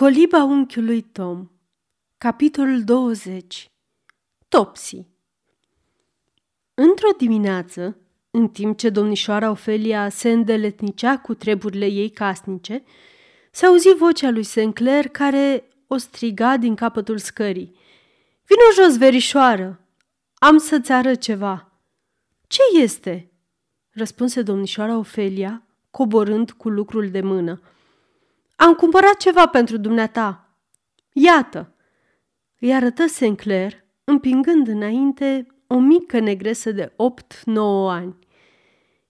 Coliba unchiului Tom Capitolul 20 Topsy Într-o dimineață, în timp ce domnișoara Ofelia se îndeletnicea cu treburile ei casnice, se auzi vocea lui Sinclair care o striga din capătul scării. Vino jos, verișoară! Am să-ți arăt ceva!" Ce este?" răspunse domnișoara Ofelia, coborând cu lucrul de mână – am cumpărat ceva pentru dumneata. Iată!" Îi arătă Sinclair, împingând înainte o mică negresă de 8-9 ani.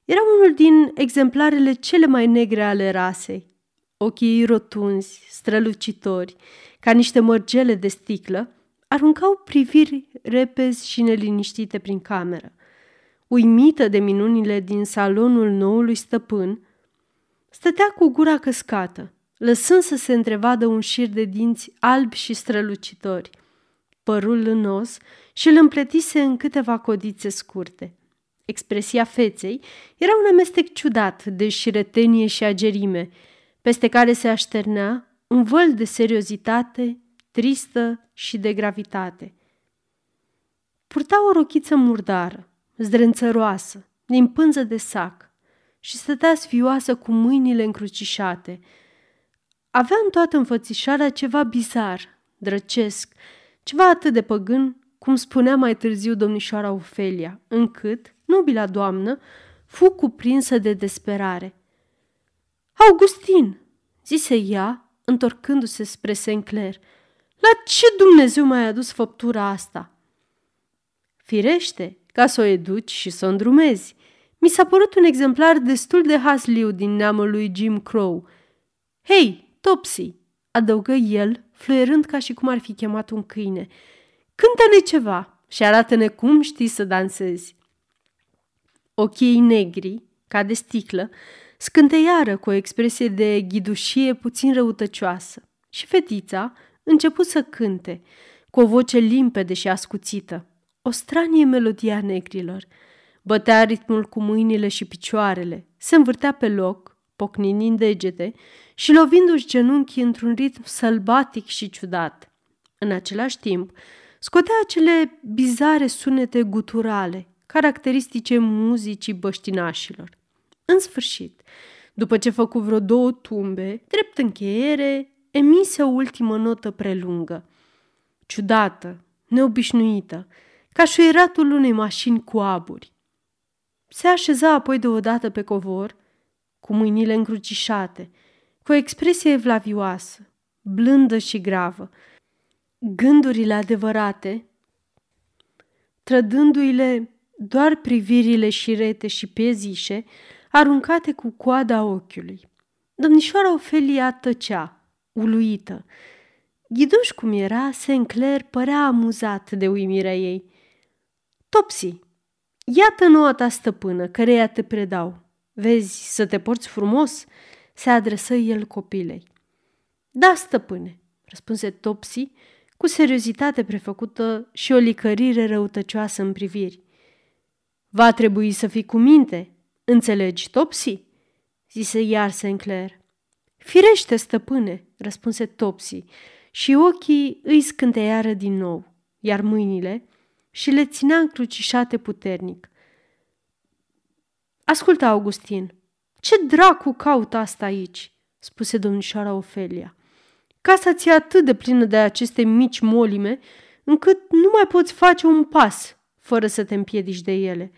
Era unul din exemplarele cele mai negre ale rasei. Ochii rotunzi, strălucitori, ca niște mărgele de sticlă, aruncau priviri repezi și neliniștite prin cameră. Uimită de minunile din salonul noului stăpân, stătea cu gura căscată, lăsând să se întrevadă un șir de dinți albi și strălucitori. Părul lânos și îl împletise în câteva codițe scurte. Expresia feței era un amestec ciudat de șiretenie și agerime, peste care se așternea un văl de seriozitate, tristă și de gravitate. Purta o rochiță murdară, zdrențăroasă, din pânză de sac și stătea sfioasă cu mâinile încrucișate – avea în toată înfățișarea ceva bizar, drăcesc, ceva atât de păgân, cum spunea mai târziu domnișoara Ofelia, încât, nobila doamnă, fu cuprinsă de desperare. Augustin, zise ea, întorcându-se spre Sinclair, la ce Dumnezeu mai a adus făptura asta? Firește, ca să o educi și să o îndrumezi. Mi s-a părut un exemplar destul de hasliu din neamul lui Jim Crow. Hei, Topsy, adăugă el, fluierând ca și cum ar fi chemat un câine. Cântă-ne ceva și arată-ne cum știi să dansezi. Ochii negri, ca de sticlă, scânteiară cu o expresie de ghidușie puțin răutăcioasă și fetița început să cânte, cu o voce limpede și ascuțită, o stranie melodie a negrilor. Bătea ritmul cu mâinile și picioarele, se învârtea pe loc, pocnind din degete și lovindu-și genunchii într-un ritm sălbatic și ciudat. În același timp, scotea acele bizare sunete guturale, caracteristice muzicii băștinașilor. În sfârșit, după ce făcu vreo două tumbe, drept încheiere, emise o ultimă notă prelungă. Ciudată, neobișnuită, ca șuieratul unei mașini cu aburi. Se așeza apoi deodată pe covor cu mâinile încrucișate, cu o expresie evlavioasă, blândă și gravă. Gândurile adevărate, trădându-i-le doar privirile șirete și piezișe, aruncate cu coada ochiului. Domnișoara Ofelia tăcea, uluită. Ghiduș cum era, Sinclair părea amuzat de uimirea ei. Topsy, iată noua ta stăpână, căreia te predau. Vezi să te porți frumos?" Se adresă el copilei. Da, stăpâne, răspunse Topsy cu seriozitate prefăcută și o licărire răutăcioasă în priviri. Va trebui să fii cu minte, înțelegi, Topsy? zise iar Sinclair. Firește, stăpâne, răspunse Topsy și ochii îi scânteiară din nou, iar mâinile și le ținea încrucișate puternic. Ascultă, Augustin, ce dracu caută asta aici?" spuse domnișoara Ofelia. Casa ți e atât de plină de aceste mici molime, încât nu mai poți face un pas fără să te împiedici de ele.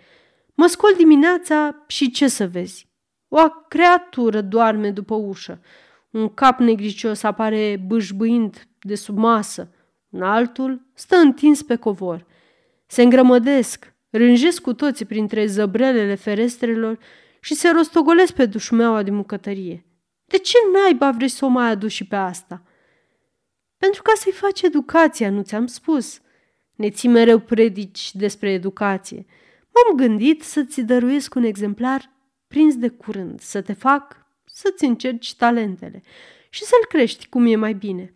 Mă scol dimineața și ce să vezi? O creatură doarme după ușă. Un cap negricios apare bâșbâind de sub masă. Un altul stă întins pe covor. Se îngrămădesc, rânjesc cu toții printre zăbrelele ferestrelor și se rostogolesc pe dușmeaua din bucătărie. De ce naiba vrei să o mai aduci și pe asta? Pentru ca să-i faci educația, nu ți-am spus. Ne ții mereu predici despre educație. M-am gândit să-ți dăruiesc un exemplar prins de curând, să te fac să-ți încerci talentele și să-l crești cum e mai bine.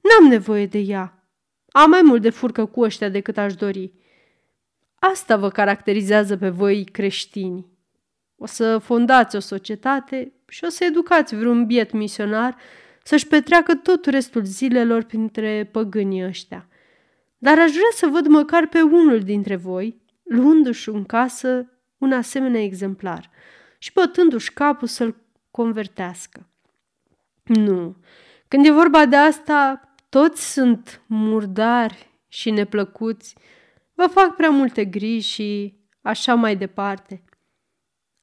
N-am nevoie de ea. Am mai mult de furcă cu ăștia decât aș dori. Asta vă caracterizează pe voi creștini. O să fondați o societate și o să educați vreun biet misionar să-și petreacă tot restul zilelor printre păgânii ăștia. Dar aș vrea să văd măcar pe unul dintre voi, luându-și în casă un asemenea exemplar și bătându-și capul să-l convertească. Nu, când e vorba de asta, toți sunt murdari și neplăcuți, vă fac prea multe griji și așa mai departe.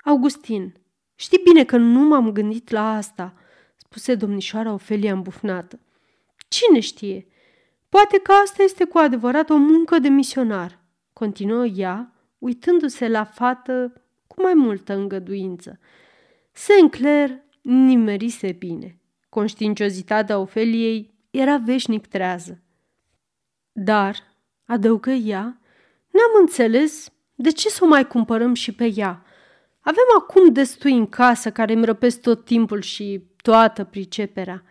Augustin, știi bine că nu m-am gândit la asta, spuse domnișoara Ofelia îmbufnată. Cine știe? Poate că asta este cu adevărat o muncă de misionar, continuă ea, uitându-se la fată cu mai multă îngăduință. Sinclair nimerise bine. Conștiinciozitatea Ofeliei era veșnic trează. Dar, adăugă ea, n-am înțeles de ce să o mai cumpărăm și pe ea. Avem acum destui în casă care îmi răpesc tot timpul și toată priceperea.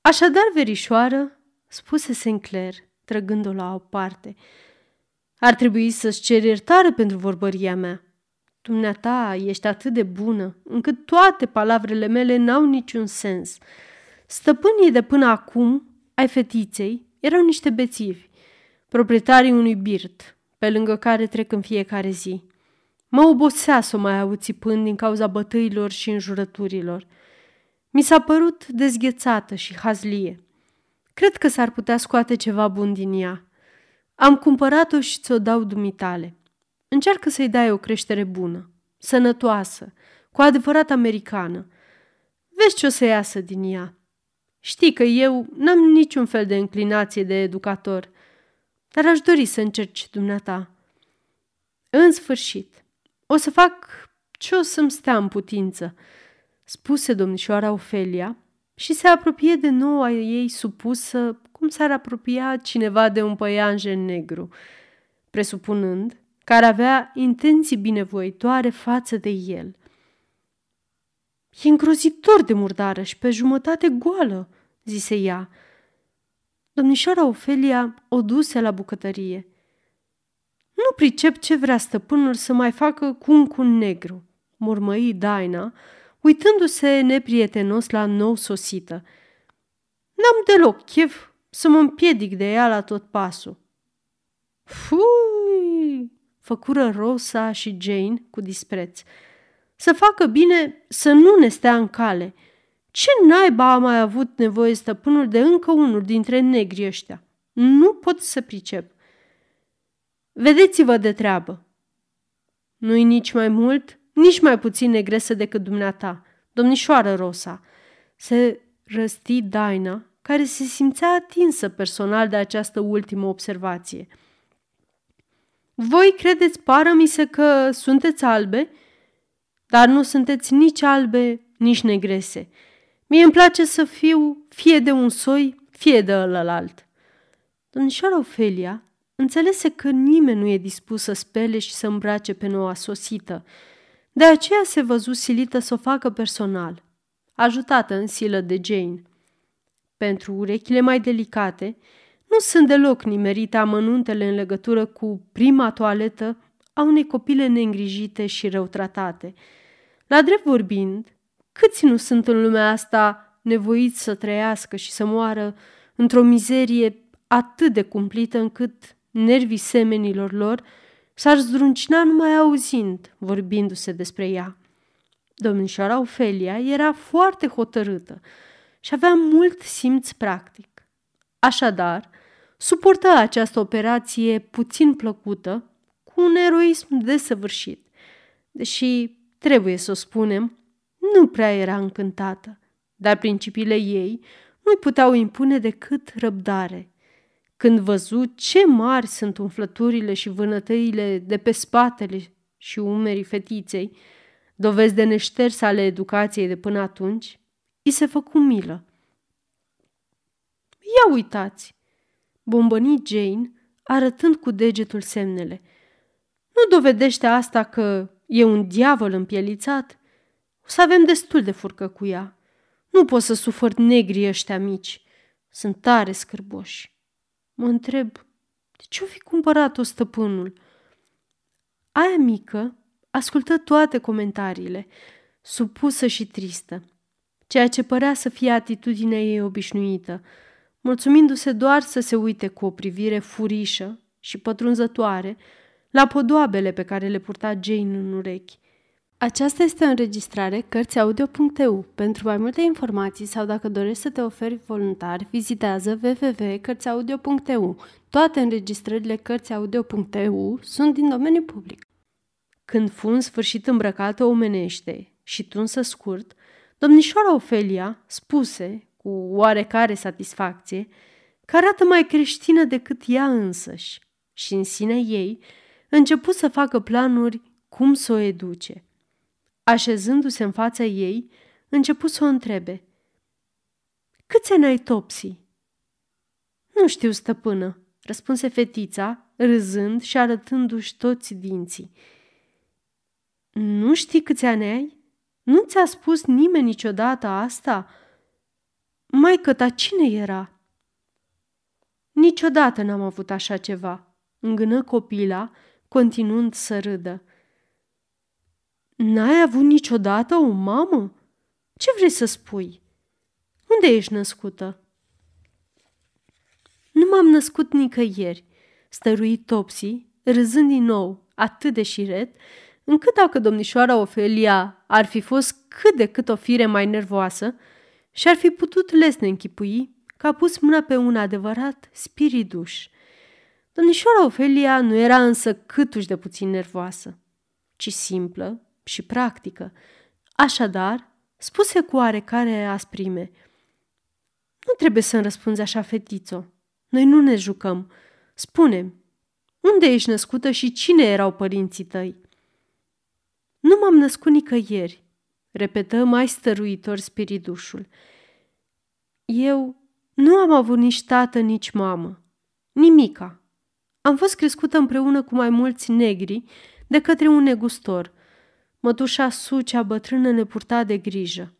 Așadar, verișoară, spuse Sinclair, trăgând-o la o parte, ar trebui să-ți cer iertare pentru vorbăria mea. Dumneata ești atât de bună, încât toate palavrele mele n-au niciun sens. Stăpânii de până acum, ai fetiței, erau niște bețivi, proprietarii unui birt, pe lângă care trec în fiecare zi. Mă obosea să o mai aud țipând din cauza bătăilor și înjurăturilor. Mi s-a părut dezghețată și hazlie. Cred că s-ar putea scoate ceva bun din ea. Am cumpărat-o și ți-o dau dumitale. Încearcă să-i dai o creștere bună, sănătoasă, cu adevărat americană. Vezi ce o să iasă din ea. Știi că eu n-am niciun fel de înclinație de educator, dar aș dori să încerci dumneata. În sfârșit, o să fac ce o să-mi stea în putință, spuse domnișoara Ofelia și se apropie de noua ei supusă cum s-ar apropia cineva de un păianjen negru, presupunând că ar avea intenții binevoitoare față de el. E îngrozitor de murdară și pe jumătate goală, zise ea. Domnișoara Ofelia o duse la bucătărie. Nu pricep ce vrea stăpânul să mai facă cu un cun negru, murmăi Daina, uitându-se neprietenos la nou sosită. N-am deloc chef să mă împiedic de ea la tot pasul. Fui! făcură Rosa și Jane cu dispreț. Să facă bine să nu ne stea în cale. Ce naiba a mai avut nevoie stăpânul de încă unul dintre negrii ăștia? Nu pot să pricep. Vedeți-vă de treabă. Nu-i nici mai mult, nici mai puțin negresă decât dumneata, domnișoară Rosa. Se răsti Daina, care se simțea atinsă personal de această ultimă observație. Voi credeți, pară mi se că sunteți albe, dar nu sunteți nici albe, nici negrese. Mie îmi place să fiu fie de un soi, fie de ălălalt. Domnișoara Ofelia înțelese că nimeni nu e dispus să spele și să îmbrace pe noua sosită. De aceea se văzu silită să o facă personal, ajutată în silă de Jane. Pentru urechile mai delicate, nu sunt deloc nimerite amănuntele în legătură cu prima toaletă a unei copile neîngrijite și rău tratate. La drept vorbind, câți nu sunt în lumea asta nevoiți să trăiască și să moară într-o mizerie atât de cumplită încât nervii semenilor lor s-ar zdruncina numai auzind, vorbindu-se despre ea. Domnișoara Ofelia era foarte hotărâtă și avea mult simț practic. Așadar, suportă această operație puțin plăcută cu un eroism desăvârșit, deși, trebuie să o spunem, nu prea era încântată, dar principiile ei nu-i puteau impune decât răbdare. Când văzu ce mari sunt umflăturile și vânătăile de pe spatele și umerii fetiței, dovezi de neșters ale educației de până atunci, i se făcu milă. Ia uitați, bombăni Jane, arătând cu degetul semnele. Nu dovedește asta că e un diavol împielițat? O să avem destul de furcă cu ea. Nu pot să sufăr negrii ăștia mici. Sunt tare scârboși. Mă întreb, de ce-o fi cumpărat-o stăpânul? Aia mică ascultă toate comentariile, supusă și tristă. ceea ce părea să fie atitudinea ei obișnuită, mulțumindu-se doar să se uite cu o privire furișă și pătrunzătoare la podoabele pe care le purta Jane în urechi. Aceasta este o înregistrare Cărțiaudio.eu. Pentru mai multe informații sau dacă dorești să te oferi voluntar, vizitează www.cărțiaudio.eu. Toate înregistrările Cărțiaudio.eu sunt din domeniu public. Când fu în sfârșit îmbrăcată omenește și tunsă scurt, domnișoara Ofelia spuse, cu oarecare satisfacție, că arată mai creștină decât ea însăși și în sine ei început să facă planuri cum să o educe. Așezându-se în fața ei, început să o întrebe. Câți ani ai, Topsy?" Nu știu, stăpână," răspunse fetița, râzând și arătându-și toți dinții. Nu știi câți ani ai? Nu ți-a spus nimeni niciodată asta?" Maică ta cine era?" Niciodată n-am avut așa ceva," îngână copila, continuând să râdă. N-ai avut niciodată o mamă? Ce vrei să spui? Unde ești născută? Nu m-am născut nicăieri, stărui Topsy, râzând din nou, atât de șiret, încât dacă domnișoara Ofelia ar fi fost cât de cât o fire mai nervoasă, și-ar fi putut lesne închipui că a pus mâna pe un adevărat spiriduș. Domnișoara Ofelia nu era însă câtuși de puțin nervoasă, ci simplă și practică. Așadar, spuse cu oarecare asprime, Nu trebuie să-mi răspunzi așa, fetițo. Noi nu ne jucăm. spune unde ești născută și cine erau părinții tăi? Nu m-am născut nicăieri, repetă mai stăruitor spiridușul. Eu nu am avut nici tată, nici mamă. Nimica. Am fost crescută împreună cu mai mulți negri de către un negustor. Mătușa Sucea bătrână ne purta de grijă.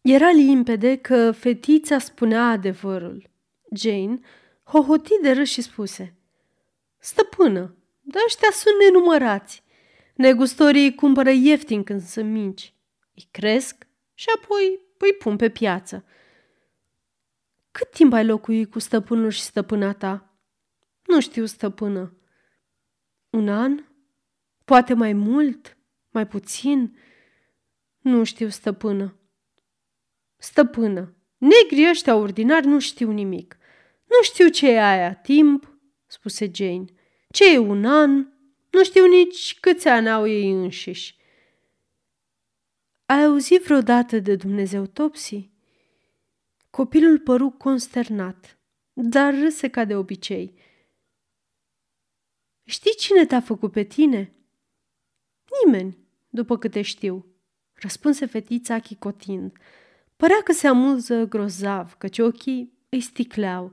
Era limpede că fetița spunea adevărul. Jane hohoti de râs și spuse Stăpână, dar ăștia sunt nenumărați. Negustorii îi cumpără ieftin când sunt mici. Îi cresc și apoi îi pun pe piață. Cât timp ai locuit cu stăpânul și stăpâna ta? Nu știu, stăpână. Un an? Poate mai mult? Mai puțin? Nu știu, stăpână. Stăpână, negrii ăștia ordinari nu știu nimic. Nu știu ce e aia timp, spuse Jane. Ce e un an? Nu știu nici câți ani au ei înșiși. Ai auzit vreodată de Dumnezeu Topsy? Copilul păru consternat, dar râse ca de obicei. Știi cine te-a făcut pe tine? Nimeni, după câte știu, răspunse fetița chicotind. Părea că se amuză grozav, căci ochii îi sticleau.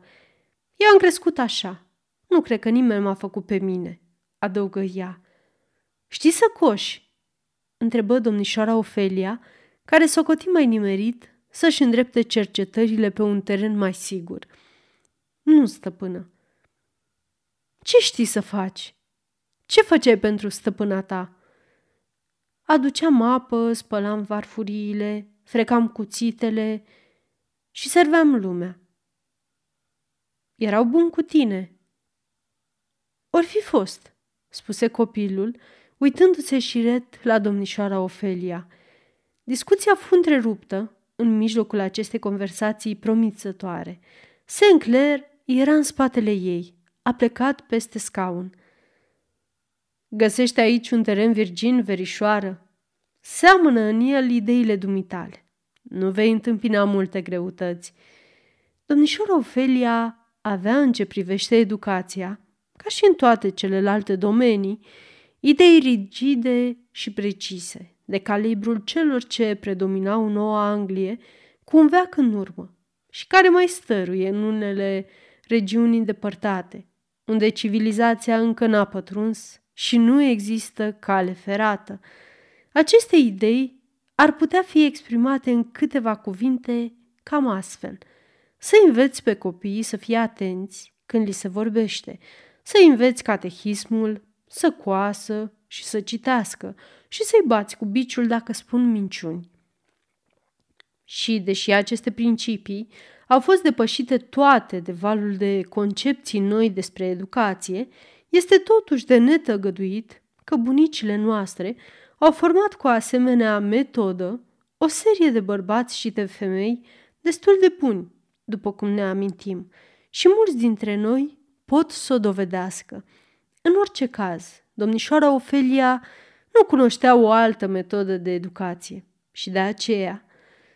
Eu am crescut așa. Nu cred că nimeni m-a făcut pe mine, adăugă ea. Știi să coși? întrebă domnișoara Ofelia, care s-o mai nimerit să-și îndrepte cercetările pe un teren mai sigur. Nu, stăpână. Ce știi să faci? Ce făceai pentru stăpâna ta? Aduceam apă, spălam varfuriile, frecam cuțitele și serveam lumea. Erau buni cu tine. Or fi fost, spuse copilul, uitându-se șiret la domnișoara Ofelia. Discuția fu întreruptă în mijlocul acestei conversații promițătoare. Sinclair era în spatele ei, a plecat peste scaun. Găsești aici un teren virgin, verișoară? Seamănă în el ideile dumitale. Nu vei întâmpina multe greutăți. Domnișoara Ofelia avea în ce privește educația, ca și în toate celelalte domenii, idei rigide și precise, de calibrul celor ce predominau în Noua Anglie, cu un veac în urmă și care mai stăruie în unele regiuni îndepărtate, unde civilizația încă n-a pătruns și nu există cale ferată. Aceste idei ar putea fi exprimate în câteva cuvinte cam astfel. Să înveți pe copii să fie atenți când li se vorbește, să înveți catehismul, să coasă și să citească și să-i bați cu biciul dacă spun minciuni. Și, deși aceste principii au fost depășite toate de valul de concepții noi despre educație, este totuși de netăgăduit că bunicile noastre au format cu asemenea metodă o serie de bărbați și de femei destul de buni, după cum ne amintim, și mulți dintre noi pot să o dovedească. În orice caz, domnișoara Ofelia nu cunoștea o altă metodă de educație și de aceea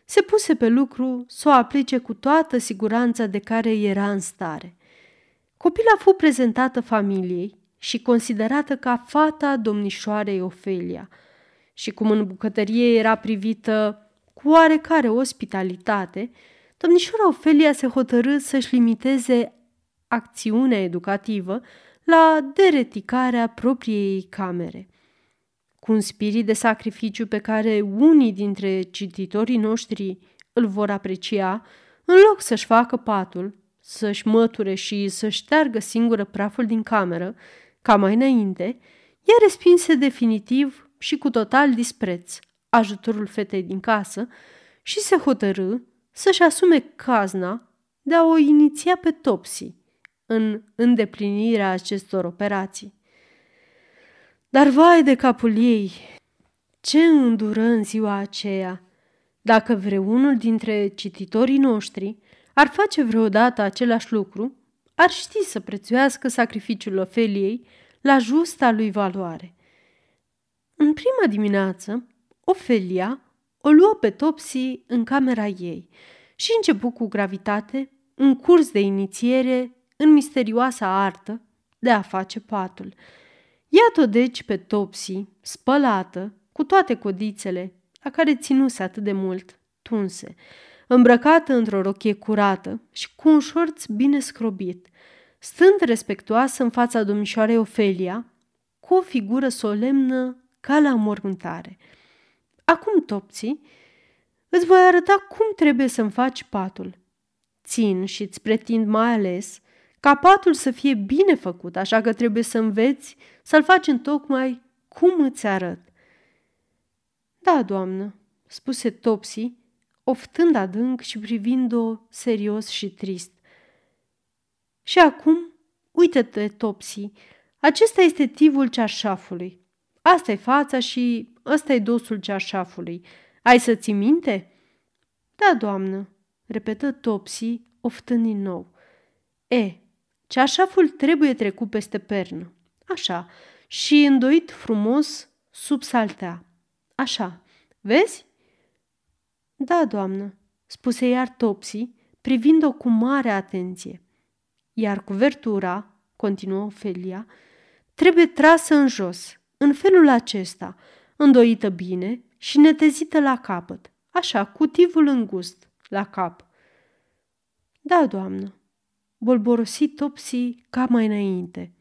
se puse pe lucru să o aplice cu toată siguranța de care era în stare. Copila fu prezentată familiei și considerată ca fata domnișoarei Ofelia și cum în bucătărie era privită cu oarecare ospitalitate, domnișoara Ofelia se hotărâ să-și limiteze acțiunea educativă la dereticarea propriei camere. Cu un spirit de sacrificiu pe care unii dintre cititorii noștri îl vor aprecia, în loc să-și facă patul, să-și măture și să șteargă singură praful din cameră, ca mai înainte, ea respinse definitiv și cu total dispreț ajutorul fetei din casă și se hotărâ să-și asume cazna de a o iniția pe Topsy în îndeplinirea acestor operații. Dar vai de capul ei! Ce îndură în ziua aceea! Dacă vreunul dintre cititorii noștri ar face vreodată același lucru, ar ști să prețuiască sacrificiul Ofeliei la justa lui valoare. În prima dimineață, Ofelia o luă pe Topsy în camera ei și începu cu gravitate un curs de inițiere în misterioasa artă de a face patul. Iată deci pe Topsy, spălată, cu toate codițele, la care ținuse atât de mult, tunse, îmbrăcată într-o rochie curată și cu un șorț bine scrobit, stând respectuoasă în fața domnișoarei Ofelia, cu o figură solemnă ca la mormântare. Acum, Topsy, îți voi arăta cum trebuie să-mi faci patul. Țin și îți pretind mai ales ca patul să fie bine făcut, așa că trebuie să înveți să-l faci în tocmai cum îți arăt. Da, doamnă, spuse Topsy, oftând adânc și privind-o serios și trist. Și acum, uite-te, Topsy, acesta este tivul cearșafului. asta e fața și ăsta e dosul cearșafului. Ai să ți minte? Da, doamnă, repetă Topsy, oftând din nou. E, cearșaful trebuie trecut peste pernă. Așa, și îndoit frumos sub saltea. Așa, vezi? Da, doamnă, spuse iar Topsy, privind-o cu mare atenție. Iar cuvertura, continuă Ofelia, trebuie trasă în jos, în felul acesta, îndoită bine și netezită la capăt, așa, cu tivul îngust, la cap. Da, doamnă, bolborosi Topsy ca mai înainte.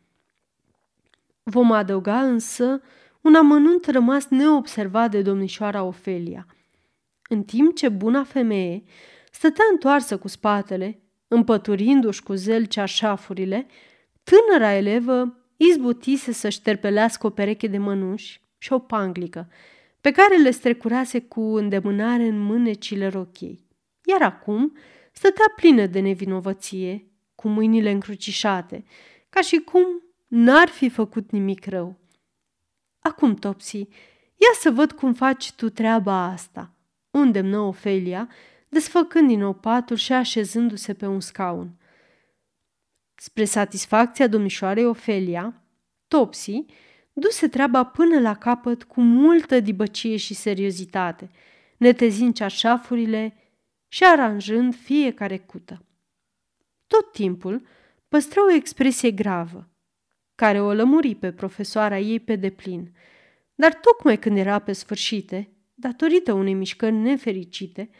Vom adăuga însă un amănunt rămas neobservat de domnișoara Ofelia. În timp ce buna femeie stătea întoarsă cu spatele, împăturindu-și cu zel ceașafurile, tânăra elevă izbutise să șterpelească o pereche de mănuși și o panglică, pe care le strecurase cu îndemânare în mânecile rochiei. Iar acum stătea plină de nevinovăție, cu mâinile încrucișate, ca și cum n-ar fi făcut nimic rău. Acum, Topsy, ia să văd cum faci tu treaba asta, unde mă Ofelia, desfăcând din nou patul și așezându-se pe un scaun. Spre satisfacția domnișoarei Ofelia, Topsy duse treaba până la capăt cu multă dibăcie și seriozitate, netezind ceașafurile și aranjând fiecare cută. Tot timpul păstra o expresie gravă, care o lămuri pe profesoara ei pe deplin, dar tocmai când era pe sfârșite, datorită unei mișcări nefericite,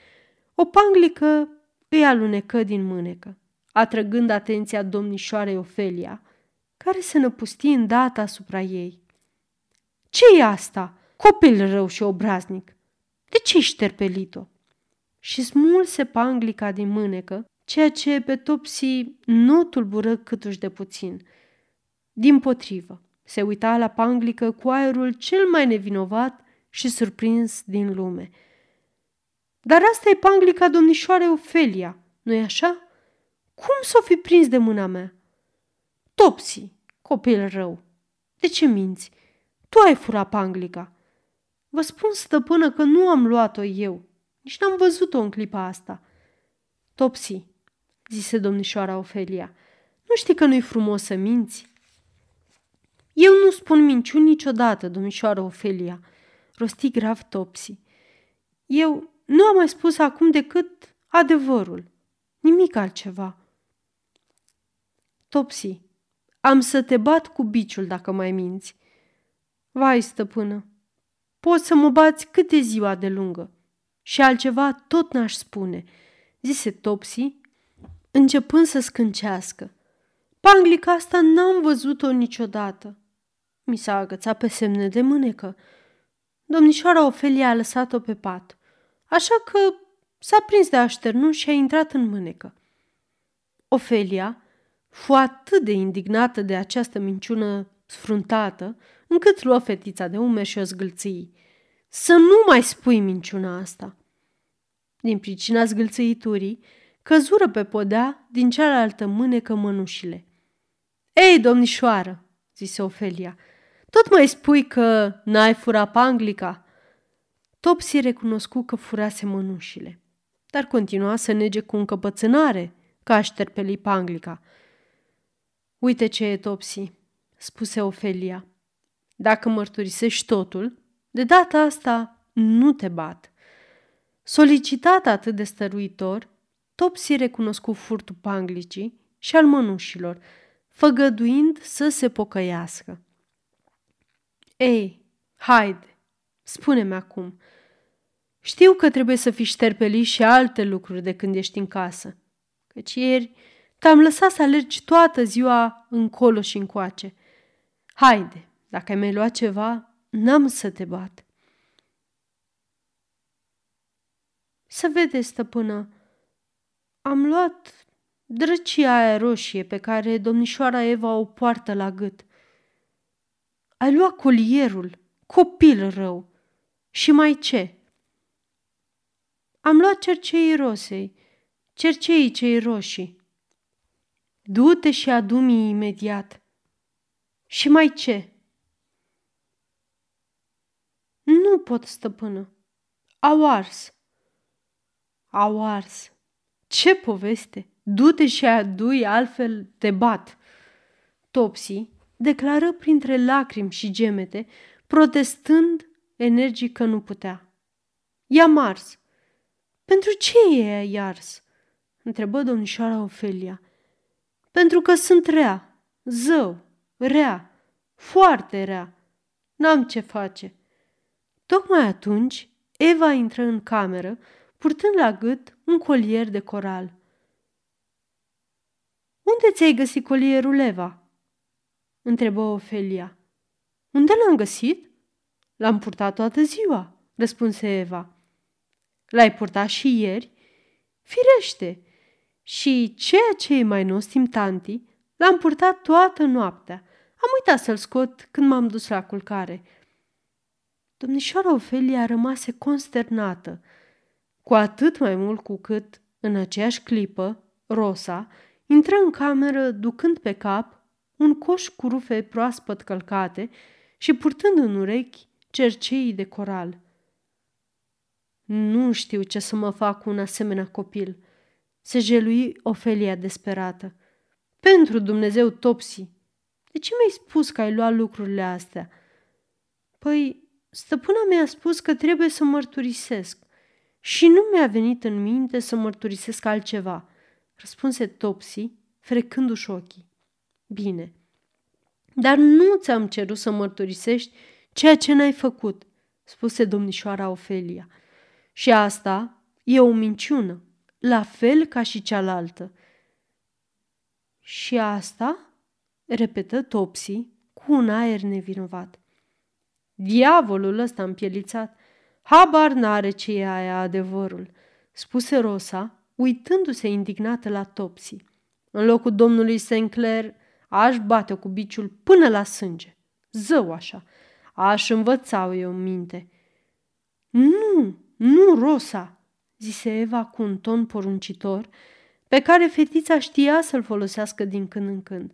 o panglică îi alunecă din mânecă, atrăgând atenția domnișoarei Ofelia, care se năpusti îndată asupra ei. ce e asta? Copil rău și obraznic! De ce ești șterpelit-o? Și smulse panglica din mânecă, ceea ce pe Topsy nu tulbură câtuși de puțin. Din potrivă, se uita la panglică cu aerul cel mai nevinovat și surprins din lume. Dar asta e panglica domnișoarei Ofelia, nu-i așa? Cum s-o fi prins de mâna mea? Topsy, copil rău, de ce minți? Tu ai furat panglica. Vă spun, stăpână, că nu am luat-o eu. Nici n-am văzut-o în clipa asta. Topsy, zise domnișoara Ofelia, nu știi că nu-i frumos să minți? Eu nu spun minciuni niciodată, domnișoară Ofelia, rosti grav Topsy. Eu nu am mai spus acum decât adevărul, nimic altceva. Topsy, am să te bat cu biciul dacă mai minți. Vai, stăpână, poți să mă bați câte ziua de lungă. Și altceva tot n-aș spune, zise Topsy, începând să scâncească. Panglica asta n-am văzut-o niciodată. Mi s-a agățat pe semne de mânecă. Domnișoara Ofelia a lăsat-o pe pat, așa că s-a prins de așternun și a intrat în mânecă. Ofelia fu atât de indignată de această minciună sfruntată, încât luă fetița de ume și o zgâlții. Să nu mai spui minciuna asta! Din pricina zgâlțăiturii, căzură pe podea din cealaltă mânecă mănușile. Ei, domnișoară, zise Ofelia, tot mai spui că n-ai furat panglica? Topsy recunoscu că furase mănușile, dar continua să nege cu încăpățânare că a șterpeli panglica. Uite ce e, Topsy, spuse Ofelia. Dacă mărturisești totul, de data asta nu te bat. Solicitat atât de stăruitor, Topsy recunoscu furtul panglicii și al mănușilor, făgăduind să se pocăiască. Ei, haide, spune-mi acum. Știu că trebuie să fii șterpelit și alte lucruri de când ești în casă, căci ieri te-am lăsat să alergi toată ziua încolo și încoace. Haide, dacă ai mai luat ceva, n-am să te bat. Să vedeți, stăpână, am luat drăcia aia roșie pe care domnișoara Eva o poartă la gât. Ai luat colierul, copil rău. Și mai ce? Am luat cerceii rosei, cerceii cei roșii. Du-te și adu-mi imediat. Și mai ce? Nu pot, stăpână. Au ars. Au ars. Ce poveste! Du-te și adui, altfel te bat. Topsy declară printre lacrimi și gemete, protestând energic că nu putea. I-a mars. Pentru ce e ea ars? întrebă domnișoara Ofelia. Pentru că sunt rea, zău, rea, foarte rea. N-am ce face. Tocmai atunci, Eva intră în cameră, purtând la gât un colier de coral. Unde ți-ai găsit colierul, Eva?" Întrebă Ofelia. Unde l-am găsit? L-am purtat toată ziua, răspunse Eva. L-ai purtat și ieri? Firește! Și ceea ce e mai nostim, tanti, l-am purtat toată noaptea. Am uitat să-l scot când m-am dus la culcare. Domnișoara Ofelia rămase consternată, cu atât mai mult cu cât, în aceeași clipă, Rosa intră în cameră ducând pe cap un coș cu rufe proaspăt călcate și purtând în urechi cerceii de coral. Nu știu ce să mă fac cu un asemenea copil, se jelui Ofelia desperată. Pentru Dumnezeu, Topsy, de ce mi-ai spus că ai luat lucrurile astea? Păi, stăpâna mi-a spus că trebuie să mărturisesc și nu mi-a venit în minte să mărturisesc altceva, răspunse Topsy, frecându-și ochii. Bine, dar nu ți-am cerut să mărturisești ceea ce n-ai făcut, spuse domnișoara Ofelia. Și asta e o minciună, la fel ca și cealaltă. Și asta? repetă Topsy cu un aer nevinovat. Diavolul ăsta împielițat, habar n-are ce e aia adevărul, spuse Rosa, uitându-se indignată la Topsy. În locul domnului Sinclair aș bate cu biciul până la sânge. Zău așa, aș învăța eu în minte. Nu, nu, Rosa, zise Eva cu un ton poruncitor, pe care fetița știa să-l folosească din când în când.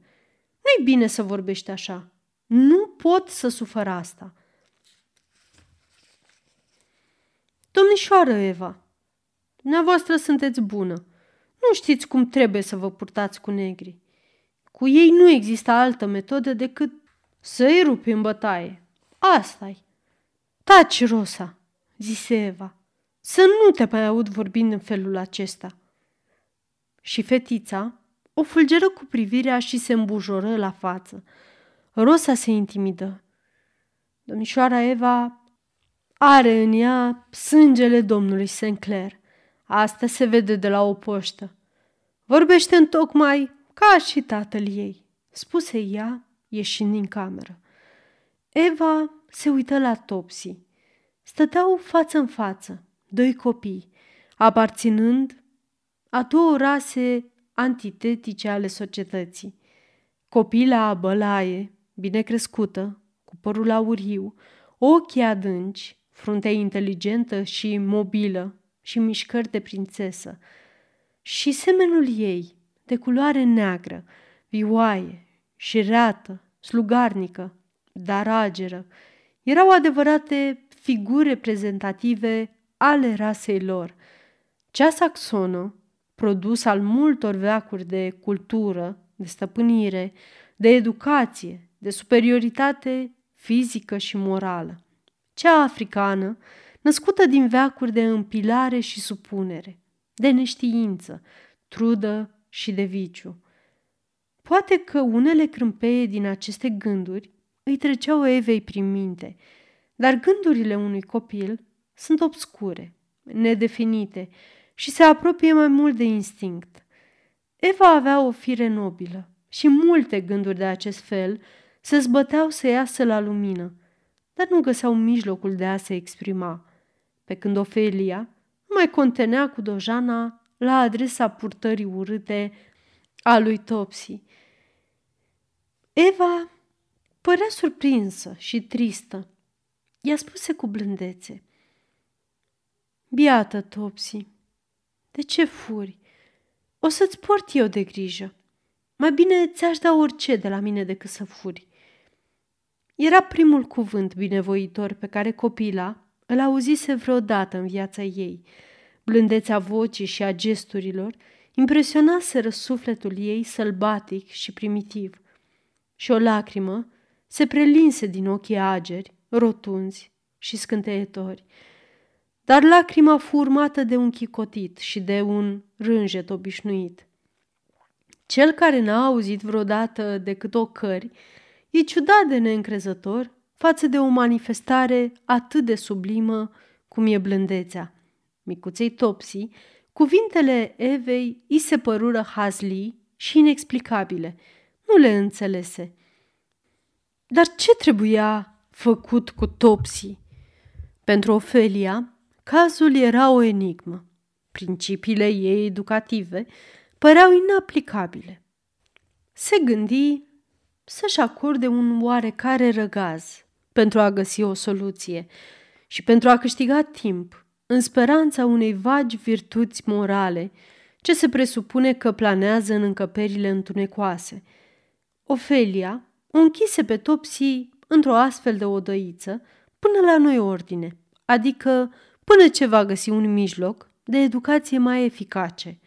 Nu-i bine să vorbești așa. Nu pot să sufăr asta. Domnișoară Eva, dumneavoastră sunteți bună. Nu știți cum trebuie să vă purtați cu negri. Cu ei nu există altă metodă decât să-i rupi în bătaie. Asta-i. Taci, Rosa, zise Eva. Să nu te mai aud vorbind în felul acesta. Și fetița o fulgeră cu privirea și se îmbujoră la față. Rosa se intimidă. Domnișoara Eva are în ea sângele domnului Sinclair. Asta se vede de la o poștă. Vorbește în tocmai ca și tatăl ei, spuse ea, ieșind din cameră. Eva se uită la Topsy. Stăteau față în față, doi copii, aparținând a două rase antitetice ale societății. Copila bălaie, bine crescută, cu părul auriu, ochii adânci, fruntea inteligentă și mobilă și mișcări de prințesă. Și semenul ei, de culoare neagră, vioaie și reată, slugarnică, dar ageră, erau adevărate figuri reprezentative ale rasei lor. Cea saxonă, produs al multor veacuri de cultură, de stăpânire, de educație, de superioritate fizică și morală. Cea africană, născută din veacuri de împilare și supunere, de neștiință, trudă și de viciu. Poate că unele crâmpeie din aceste gânduri îi treceau Evei prin minte, dar gândurile unui copil sunt obscure, nedefinite și se apropie mai mult de instinct. Eva avea o fire nobilă și multe gânduri de acest fel se zbăteau să iasă la lumină, dar nu găseau mijlocul de a se exprima, pe când Ofelia nu mai contenea cu dojana la adresa purtării urâte a lui Topsy. Eva părea surprinsă și tristă. I-a spuse cu blândețe. Biată, Topsy, de ce furi? O să-ți port eu de grijă. Mai bine ți-aș da orice de la mine decât să furi. Era primul cuvânt binevoitor pe care copila îl auzise vreodată în viața ei. Blândețea vocii și a gesturilor impresionaseră sufletul ei sălbatic și primitiv. Și o lacrimă se prelinse din ochii ageri, rotunzi și scânteietori dar lacrima fu urmată de un chicotit și de un rânjet obișnuit. Cel care n-a auzit vreodată decât o cări e ciudat de neîncrezător față de o manifestare atât de sublimă cum e blândețea. Micuței Topsy, cuvintele Evei îi se părură hazli și inexplicabile. Nu le înțelese. Dar ce trebuia făcut cu Topsy? Pentru Ofelia, Cazul era o enigmă. Principiile ei educative păreau inaplicabile. Se gândi să-și acorde un oarecare răgaz pentru a găsi o soluție și pentru a câștiga timp în speranța unei vagi virtuți morale ce se presupune că planează în încăperile întunecoase. Ofelia o închise pe Topsy într-o astfel de odăiță până la noi ordine, adică până ce va găsi un mijloc de educație mai eficace.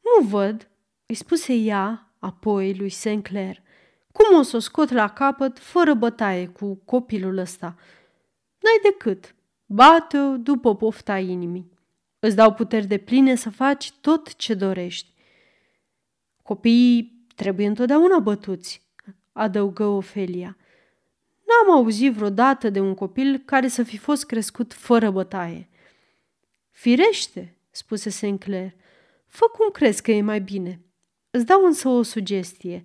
Nu văd, îi spuse ea apoi lui Sinclair, cum o să o scot la capăt fără bătaie cu copilul ăsta. N-ai decât, bate-o după pofta inimii. Îți dau puteri de pline să faci tot ce dorești. Copiii trebuie întotdeauna bătuți, adăugă Ofelia. N-am auzit vreodată de un copil care să fi fost crescut fără bătaie. Firește, spuse Sinclair, fă cum crezi că e mai bine. Îți dau însă o sugestie.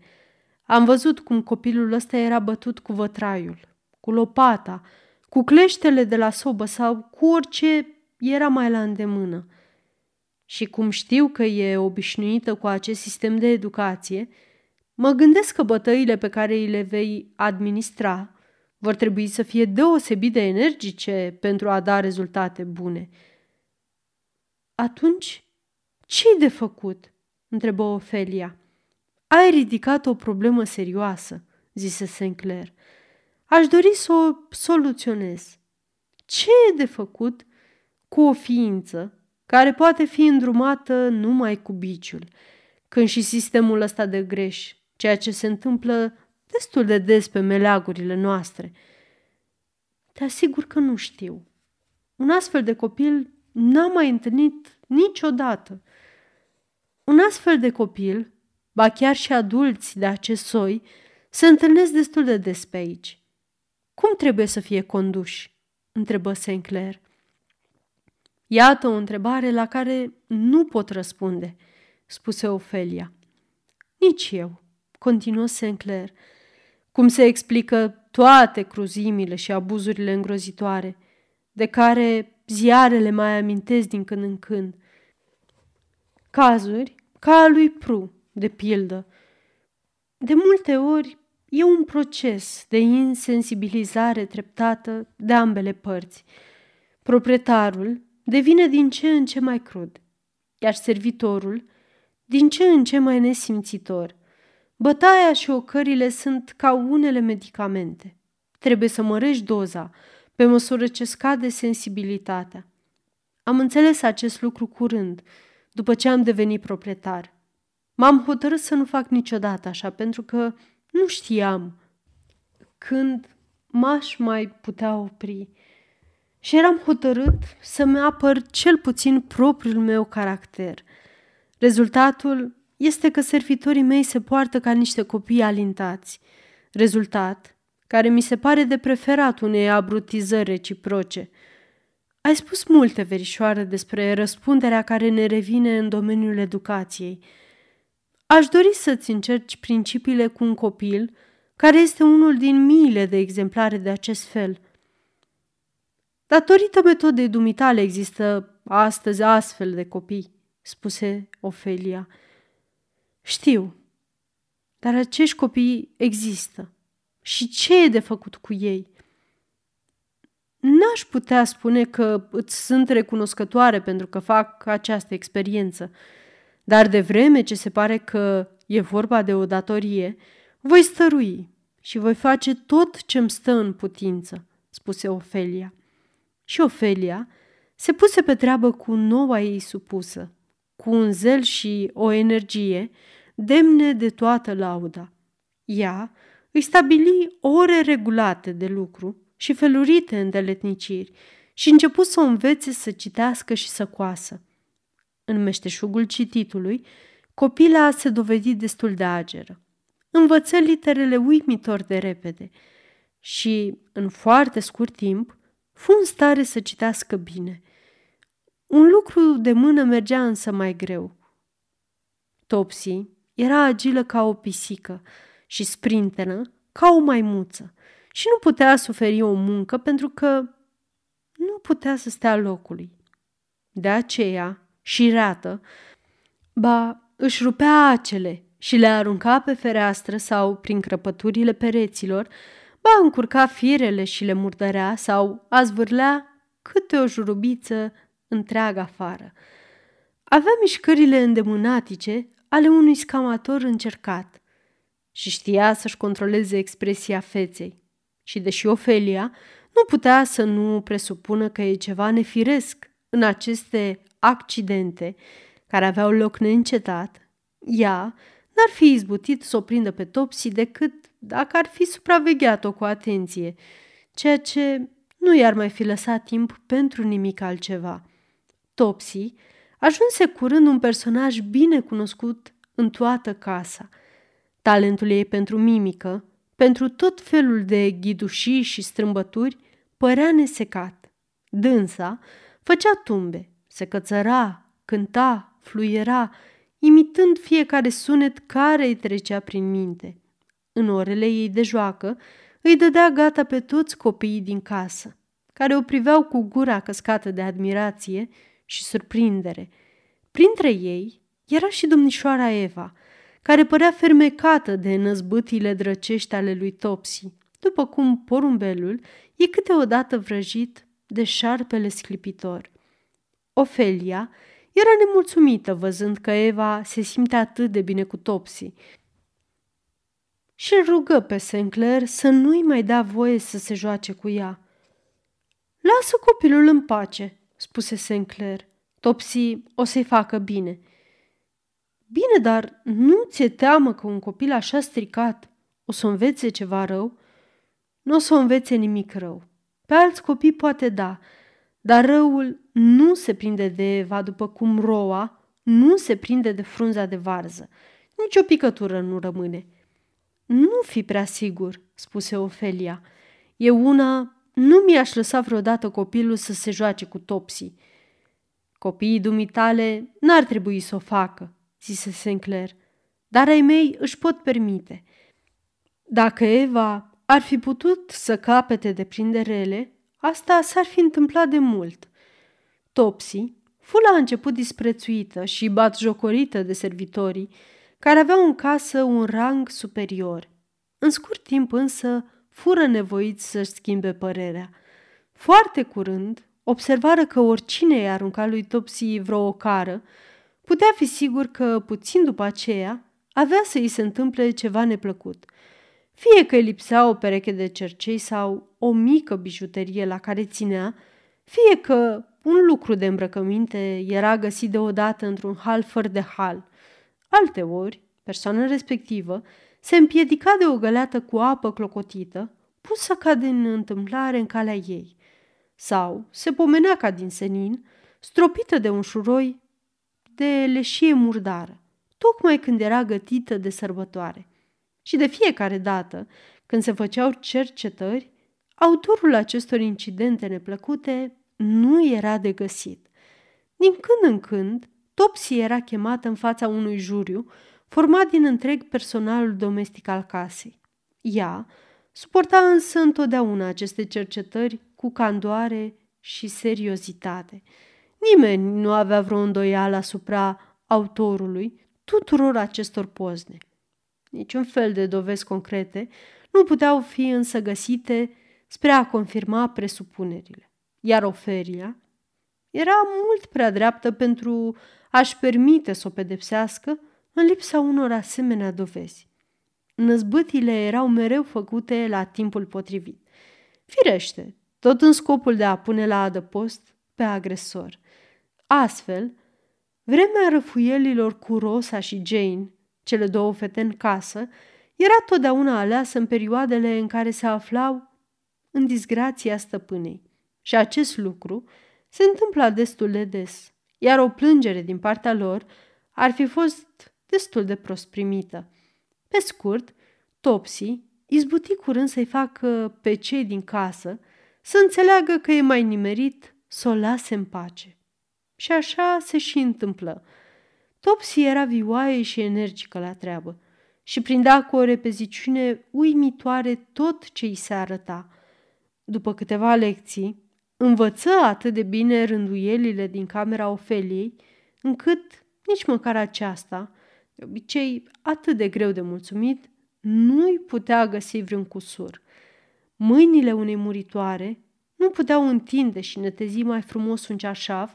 Am văzut cum copilul ăsta era bătut cu vătraiul, cu lopata, cu cleștele de la sobă sau cu orice era mai la îndemână. Și cum știu că e obișnuită cu acest sistem de educație, mă gândesc că bătăile pe care îi le vei administra vor trebui să fie deosebit de energice pentru a da rezultate bune. Atunci, ce-i de făcut?" întrebă Ofelia. Ai ridicat o problemă serioasă, zise Sinclair. Aș dori să o soluționez. Ce e de făcut cu o ființă care poate fi îndrumată numai cu biciul, când și sistemul ăsta de greș, ceea ce se întâmplă destul de des pe meleagurile noastre. Te asigur că nu știu. Un astfel de copil n-am mai întâlnit niciodată. Un astfel de copil, ba chiar și adulți de acest soi, se întâlnesc destul de des pe aici. Cum trebuie să fie conduși? întrebă Sinclair. Iată o întrebare la care nu pot răspunde, spuse Ofelia. Nici eu, continuă Sinclair. Cum se explică toate cruzimile și abuzurile îngrozitoare, de care ziarele mai amintesc din când în când. Cazuri ca a lui Pru, de pildă. De multe ori e un proces de insensibilizare treptată de ambele părți. Proprietarul devine din ce în ce mai crud, iar servitorul din ce în ce mai nesimțitor. Bătaia și ocările sunt ca unele medicamente. Trebuie să mărești doza pe măsură ce scade sensibilitatea. Am înțeles acest lucru curând, după ce am devenit proprietar. M-am hotărât să nu fac niciodată așa, pentru că nu știam când m-aș mai putea opri și eram hotărât să-mi apăr cel puțin propriul meu caracter. Rezultatul este că servitorii mei se poartă ca niște copii alintați. Rezultat care mi se pare de preferat unei abrutizări reciproce. Ai spus multe, verișoară, despre răspunderea care ne revine în domeniul educației. Aș dori să-ți încerci principiile cu un copil care este unul din miile de exemplare de acest fel – Datorită metodei dumitale există astăzi astfel de copii, spuse Ofelia. Știu, dar acești copii există. Și ce e de făcut cu ei? N-aș putea spune că îți sunt recunoscătoare pentru că fac această experiență, dar de vreme ce se pare că e vorba de o datorie, voi stărui și voi face tot ce-mi stă în putință, spuse Ofelia și Ofelia se puse pe treabă cu noua ei supusă, cu un zel și o energie demne de toată lauda. Ea îi stabili ore regulate de lucru și felurite îndeletniciri și început să o învețe să citească și să coasă. În meșteșugul cititului, copila se dovedi destul de ageră. Învăță literele uimitor de repede și, în foarte scurt timp, fu în stare să citească bine. Un lucru de mână mergea însă mai greu. Topsy era agilă ca o pisică și sprintenă ca o maimuță și nu putea suferi o muncă pentru că nu putea să stea locului. De aceea, și rată, ba își rupea acele și le arunca pe fereastră sau prin crăpăturile pereților, ba încurca firele și le murdărea sau a zvârlea câte o jurubiță întreagă afară. Avea mișcările îndemânatice ale unui scamator încercat și știa să-și controleze expresia feței. Și deși Ofelia nu putea să nu presupună că e ceva nefiresc în aceste accidente care aveau loc neîncetat, ea n-ar fi izbutit să o prindă pe Topsy decât dacă ar fi supravegheat-o cu atenție, ceea ce nu i-ar mai fi lăsat timp pentru nimic altceva. Topsy ajunse curând un personaj bine cunoscut în toată casa. Talentul ei pentru mimică, pentru tot felul de ghidușii și strâmbături, părea nesecat. Dânsa făcea tumbe, se cățăra, cânta, fluiera, imitând fiecare sunet care îi trecea prin minte în orele ei de joacă, îi dădea gata pe toți copiii din casă, care o priveau cu gura căscată de admirație și surprindere. Printre ei era și domnișoara Eva, care părea fermecată de năzbâtile drăcești ale lui Topsy, după cum porumbelul e câteodată vrăjit de șarpele sclipitor. Ofelia era nemulțumită văzând că Eva se simte atât de bine cu Topsy și îl rugă pe Sinclair să nu-i mai dea voie să se joace cu ea. Lasă copilul în pace, spuse Sinclair. Topsy o să-i facă bine. Bine, dar nu ți-e teamă că un copil așa stricat o să învețe ceva rău? Nu o să învețe nimic rău. Pe alți copii poate da, dar răul nu se prinde de Eva după cum roa nu se prinde de frunza de varză. Nici o picătură nu rămâne. Nu fi prea sigur, spuse Ofelia. E una, nu mi-aș lăsa vreodată copilul să se joace cu Topsy. Copiii dumitale n-ar trebui să o facă, zise Sinclair, dar ai mei își pot permite. Dacă Eva ar fi putut să capete de prinderele, asta s-ar fi întâmplat de mult. Topsy fu la început disprețuită și batjocorită de servitorii, care aveau în casă un rang superior. În scurt timp însă fură nevoiți să-și schimbe părerea. Foarte curând observară că oricine i-a aruncat lui Topsy vreo ocară, putea fi sigur că, puțin după aceea, avea să îi se întâmple ceva neplăcut. Fie că îi lipsea o pereche de cercei sau o mică bijuterie la care ținea, fie că un lucru de îmbrăcăminte era găsit deodată într-un hal fără de hal – Alteori, persoana respectivă se împiedica de o găleată cu apă clocotită, pusă ca din întâmplare în calea ei, sau se pomenea ca din senin, stropită de un șuroi de leșie murdară, tocmai când era gătită de sărbătoare. Și de fiecare dată, când se făceau cercetări, autorul acestor incidente neplăcute nu era de găsit. Din când în când, Topsy era chemată în fața unui juriu format din întreg personalul domestic al casei. Ea suporta însă întotdeauna aceste cercetări cu candoare și seriozitate. Nimeni nu avea vreo îndoială asupra autorului tuturor acestor pozne. Niciun fel de dovezi concrete nu puteau fi însă găsite spre a confirma presupunerile. Iar Oferia era mult prea dreaptă pentru a-și permite să o pedepsească în lipsa unor asemenea dovezi. Năzbâtile erau mereu făcute la timpul potrivit. Firește, tot în scopul de a pune la adăpost pe agresor. Astfel, vremea răfuielilor cu Rosa și Jane, cele două fete în casă, era totdeauna aleasă în perioadele în care se aflau în disgrația stăpânei. Și acest lucru se întâmpla destul de des iar o plângere din partea lor ar fi fost destul de prost primită. Pe scurt, Topsy izbuti curând să-i facă pe cei din casă să înțeleagă că e mai nimerit să o lase în pace. Și așa se și întâmplă. Topsy era vioaie și energică la treabă și prindea cu o repeziciune uimitoare tot ce îi se arăta. După câteva lecții, Învăță atât de bine rânduielile din camera Ofeliei, încât nici măcar aceasta, de obicei atât de greu de mulțumit, nu-i putea găsi vreun cusur. Mâinile unei muritoare nu puteau întinde și netezi mai frumos un ceașaf,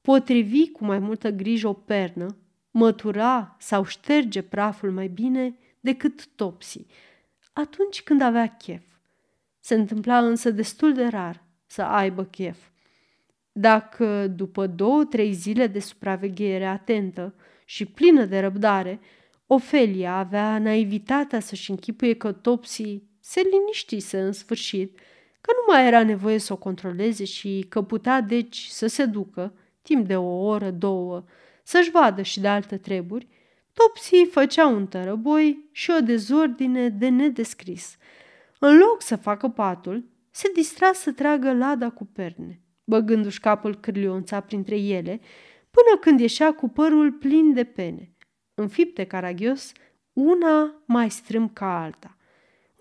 potrivi cu mai multă grijă o pernă, mătura sau șterge praful mai bine decât Topsy, atunci când avea chef. Se întâmpla însă destul de rar să aibă chef. Dacă după două-trei zile de supraveghere atentă și plină de răbdare, Ofelia avea naivitatea să-și închipuie că Topsy se liniștise în sfârșit, că nu mai era nevoie să o controleze și că putea deci să se ducă, timp de o oră, două, să-și vadă și de alte treburi, Topsy făcea un tărăboi și o dezordine de nedescris. În loc să facă patul, se distra să tragă lada cu perne, băgându-și capul cârlionța printre ele, până când ieșea cu părul plin de pene, înfipte caragios, una mai strâm ca alta.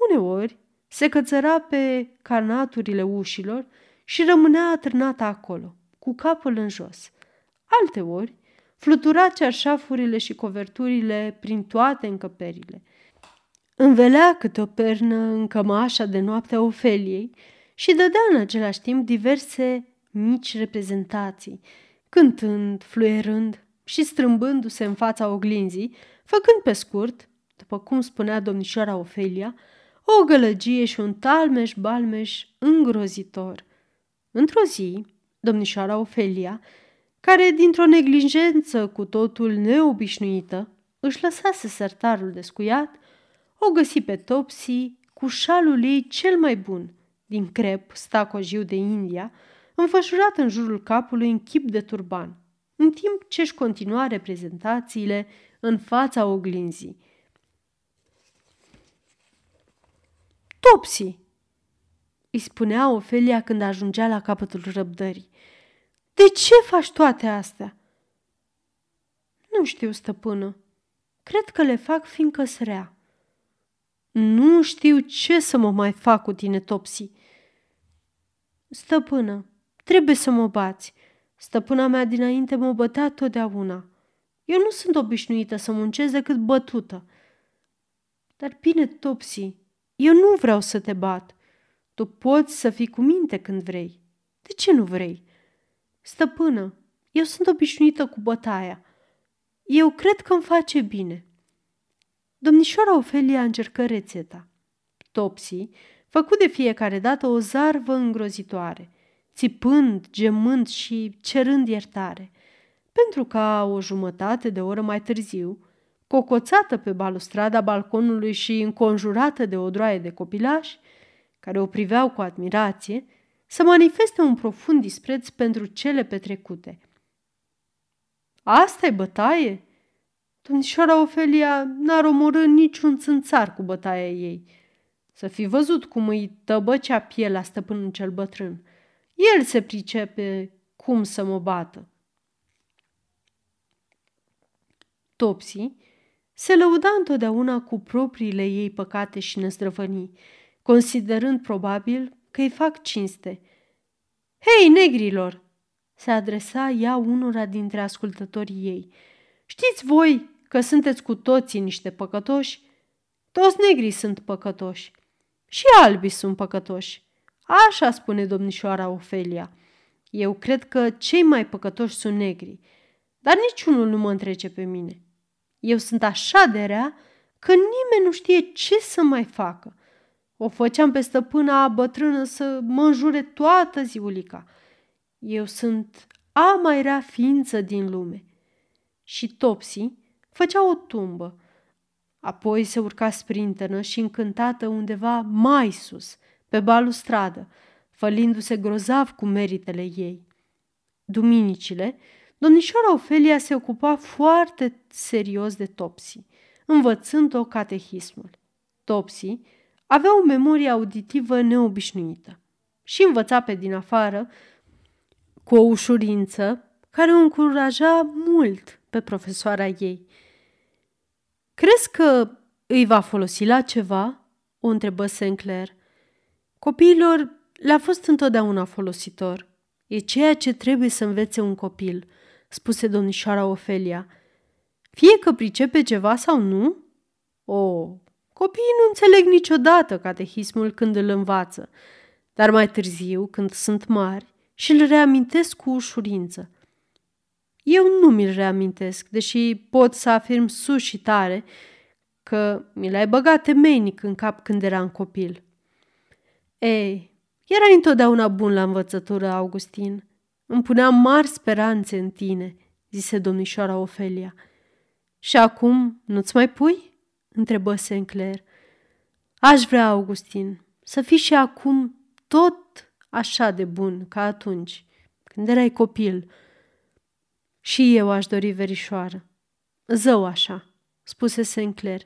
Uneori se cățăra pe canaturile ușilor și rămânea atârnată acolo, cu capul în jos. Alteori flutura cearșafurile și coverturile prin toate încăperile – Învelea câte o pernă în cămașa de noapte a Ofeliei și dădea în același timp diverse mici reprezentații, cântând, fluierând și strâmbându-se în fața oglinzii, făcând pe scurt, după cum spunea domnișoara Ofelia, o gălăgie și un talmeș-balmeș îngrozitor. Într-o zi, domnișoara Ofelia, care dintr-o neglijență cu totul neobișnuită își lăsase sertarul descuiat, o găsi pe Topsy cu șalul ei cel mai bun, din crep stacojiu de India, înfășurat în jurul capului în chip de turban, în timp ce își continua reprezentațiile în fața oglinzii. Topsy! îi spunea Ofelia când ajungea la capătul răbdării. De ce faci toate astea? Nu știu, stăpână. Cred că le fac fiindcă rea. Nu știu ce să mă mai fac cu tine, Topsy. Stăpână, trebuie să mă bați. Stăpâna mea dinainte mă bătea totdeauna. Eu nu sunt obișnuită să muncesc decât bătută. Dar bine, Topsy, eu nu vreau să te bat. Tu poți să fii cu minte când vrei. De ce nu vrei? Stăpână, eu sunt obișnuită cu bătaia. Eu cred că îmi face bine. Domnișoara Ofelia încercă rețeta. Topsy făcu de fiecare dată o zarvă îngrozitoare, țipând, gemând și cerând iertare, pentru ca o jumătate de oră mai târziu, cocoțată pe balustrada balconului și înconjurată de o droaie de copilași, care o priveau cu admirație, să manifeste un profund dispreț pentru cele petrecute. asta e bătaie?" Domnișoara Ofelia n-ar omorâ niciun țânțar cu bătaia ei. Să fi văzut cum îi tăbăcea pielea stăpânul cel bătrân. El se pricepe cum să mă bată. Topsy se lăuda întotdeauna cu propriile ei păcate și năzdrăvănii, considerând probabil că îi fac cinste. Hei, negrilor!" se adresa ea unora dintre ascultătorii ei. Știți voi că sunteți cu toții niște păcătoși? Toți negrii sunt păcătoși. Și albii sunt păcătoși. Așa spune domnișoara Ofelia. Eu cred că cei mai păcătoși sunt negri, dar niciunul nu mă întrece pe mine. Eu sunt așa de rea că nimeni nu știe ce să mai facă. O făceam pe stăpâna bătrână să mă înjure toată ziulica. Eu sunt a mai rea ființă din lume. Și Topsy făcea o tumbă. Apoi se urca sprintenă și încântată undeva mai sus, pe balustradă, fălindu-se grozav cu meritele ei. Duminicile, domnișoara Ofelia se ocupa foarte serios de Topsy, învățând-o catehismul. Topsy avea o memorie auditivă neobișnuită și învăța pe din afară cu o ușurință care o încuraja mult pe profesoara ei. Crezi că îi va folosi la ceva?" o întrebă Sinclair. Copiilor le-a fost întotdeauna folositor. E ceea ce trebuie să învețe un copil, spuse domnișoara Ofelia. Fie că pricepe ceva sau nu? O, copiii nu înțeleg niciodată catehismul când îl învață, dar mai târziu, când sunt mari, și îl reamintesc cu ușurință. Eu nu mi-l reamintesc, deși pot să afirm sus și tare că mi l-ai băgat temeinic în cap când eram copil. Ei, erai întotdeauna bun la învățătură, Augustin. Îmi puneam mari speranțe în tine, zise domnișoara Ofelia. Și acum nu-ți mai pui? întrebă Sinclair. Aș vrea, Augustin, să fii și acum tot așa de bun ca atunci, când erai copil. Și eu aș dori verișoară. Zău așa, spuse Sinclair.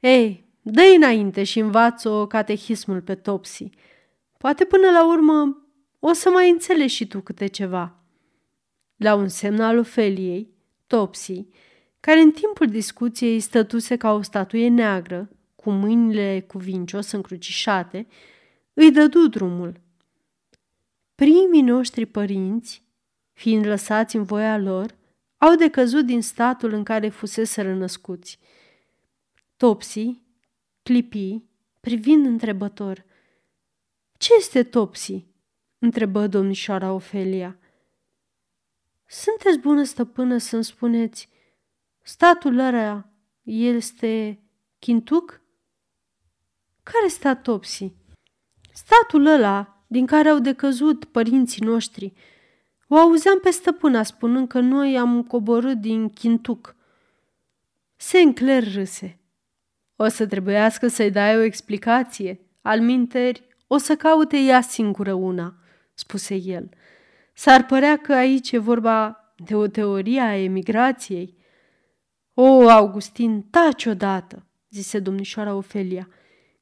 Ei, dă înainte și învață-o catehismul pe Topsy. Poate până la urmă o să mai înțelegi și tu câte ceva. La un semn al Ofeliei, Topsy, care în timpul discuției stătuse ca o statuie neagră, cu mâinile cuvincios încrucișate, îi dădu drumul. Primii noștri părinți, fiind lăsați în voia lor, au decăzut din statul în care fusese rănăscuți. Topsy clipi, privind întrebător. Ce este Topsy?" întrebă domnișoara Ofelia. Sunteți bună stăpână să-mi spuneți, statul ăla este Chintuc? Care stat Topsy? Statul ăla din care au decăzut părinții noștri. O auzeam pe stăpâna spunând că noi am coborât din Chintuc. Sinclair râse. O să trebuiască să-i dai o explicație. Al minteri, o să caute ea singură una, spuse el. S-ar părea că aici e vorba de o teorie a emigrației. O, Augustin, taci odată, zise domnișoara Ofelia.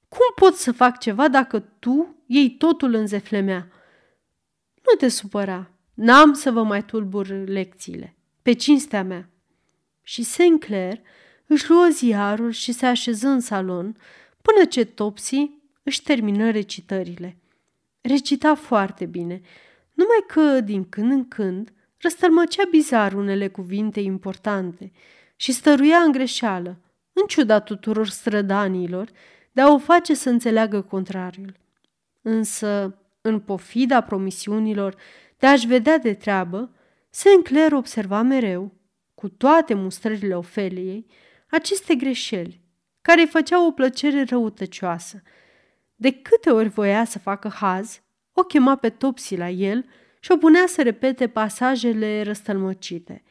Cum pot să fac ceva dacă tu iei totul în zeflemea? Nu te supăra, n-am să vă mai tulbur lecțiile, pe cinstea mea. Și Sinclair își luă ziarul și se așeză în salon până ce Topsy își termină recitările. Recita foarte bine, numai că, din când în când, răstălmăcea bizar unele cuvinte importante și stăruia în greșeală, în ciuda tuturor strădanilor, de a o face să înțeleagă contrariul. Însă, în pofida promisiunilor de a-și vedea de treabă, Sinclair observa mereu, cu toate mustrările Ofeliei, aceste greșeli, care îi făceau o plăcere răutăcioasă. De câte ori voia să facă haz, o chema pe Topsy la el și o punea să repete pasajele răstălmăcite.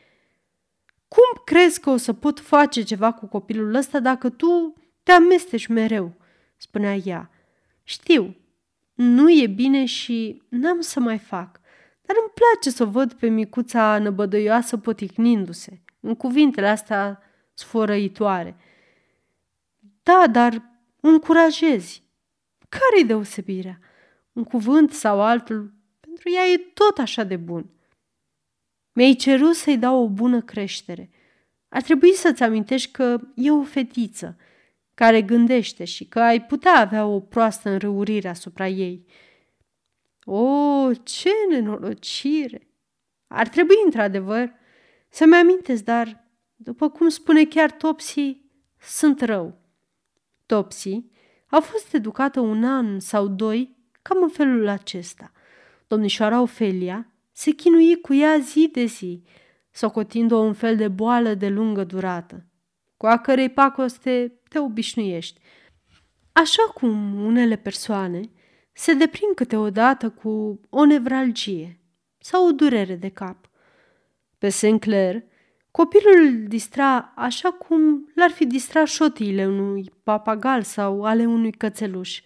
Cum crezi că o să pot face ceva cu copilul ăsta dacă tu te amesteci mereu?" spunea ea. Știu, nu e bine și n-am să mai fac, dar îmi place să o văd pe micuța năbădăioasă poticnindu-se, în cuvintele astea sfărăitoare. Da, dar încurajezi. Care-i deosebirea? Un cuvânt sau altul, pentru ea e tot așa de bun. Mi-ai cerut să-i dau o bună creștere. Ar trebui să-ți amintești că e o fetiță care gândește și că ai putea avea o proastă înrăurire asupra ei. O, ce nenorocire! Ar trebui, într-adevăr, să-mi amintesc, dar după cum spune chiar Topsy, sunt rău. Topsy a fost educată un an sau doi cam în felul acesta. Domnișoara Ofelia se chinui cu ea zi de zi, socotind-o un fel de boală de lungă durată, cu a cărei pacoste te obișnuiești. Așa cum unele persoane se deprind câteodată cu o nevralgie sau o durere de cap. Pe Sinclair Copilul îl distra așa cum l-ar fi distrat șotiile unui papagal sau ale unui cățeluș.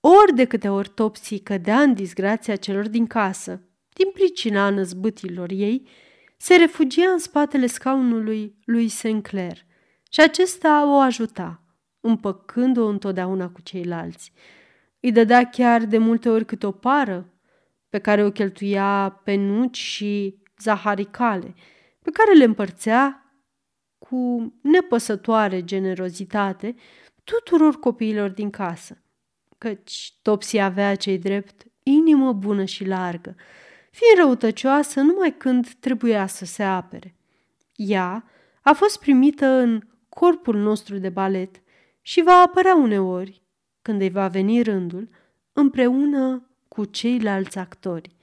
Ori de câte ori Topsy cădea în disgrația celor din casă, din pricina năzbâtilor ei, se refugia în spatele scaunului lui Sinclair și acesta o ajuta, împăcând-o întotdeauna cu ceilalți. Îi dădea chiar de multe ori câte o pară, pe care o cheltuia pe nuci și zaharicale – pe care le împărțea cu nepăsătoare generozitate tuturor copiilor din casă, căci Topsy avea cei drept inimă bună și largă, fiind răutăcioasă numai când trebuia să se apere. Ea a fost primită în corpul nostru de balet și va apărea uneori, când îi va veni rândul, împreună cu ceilalți actori.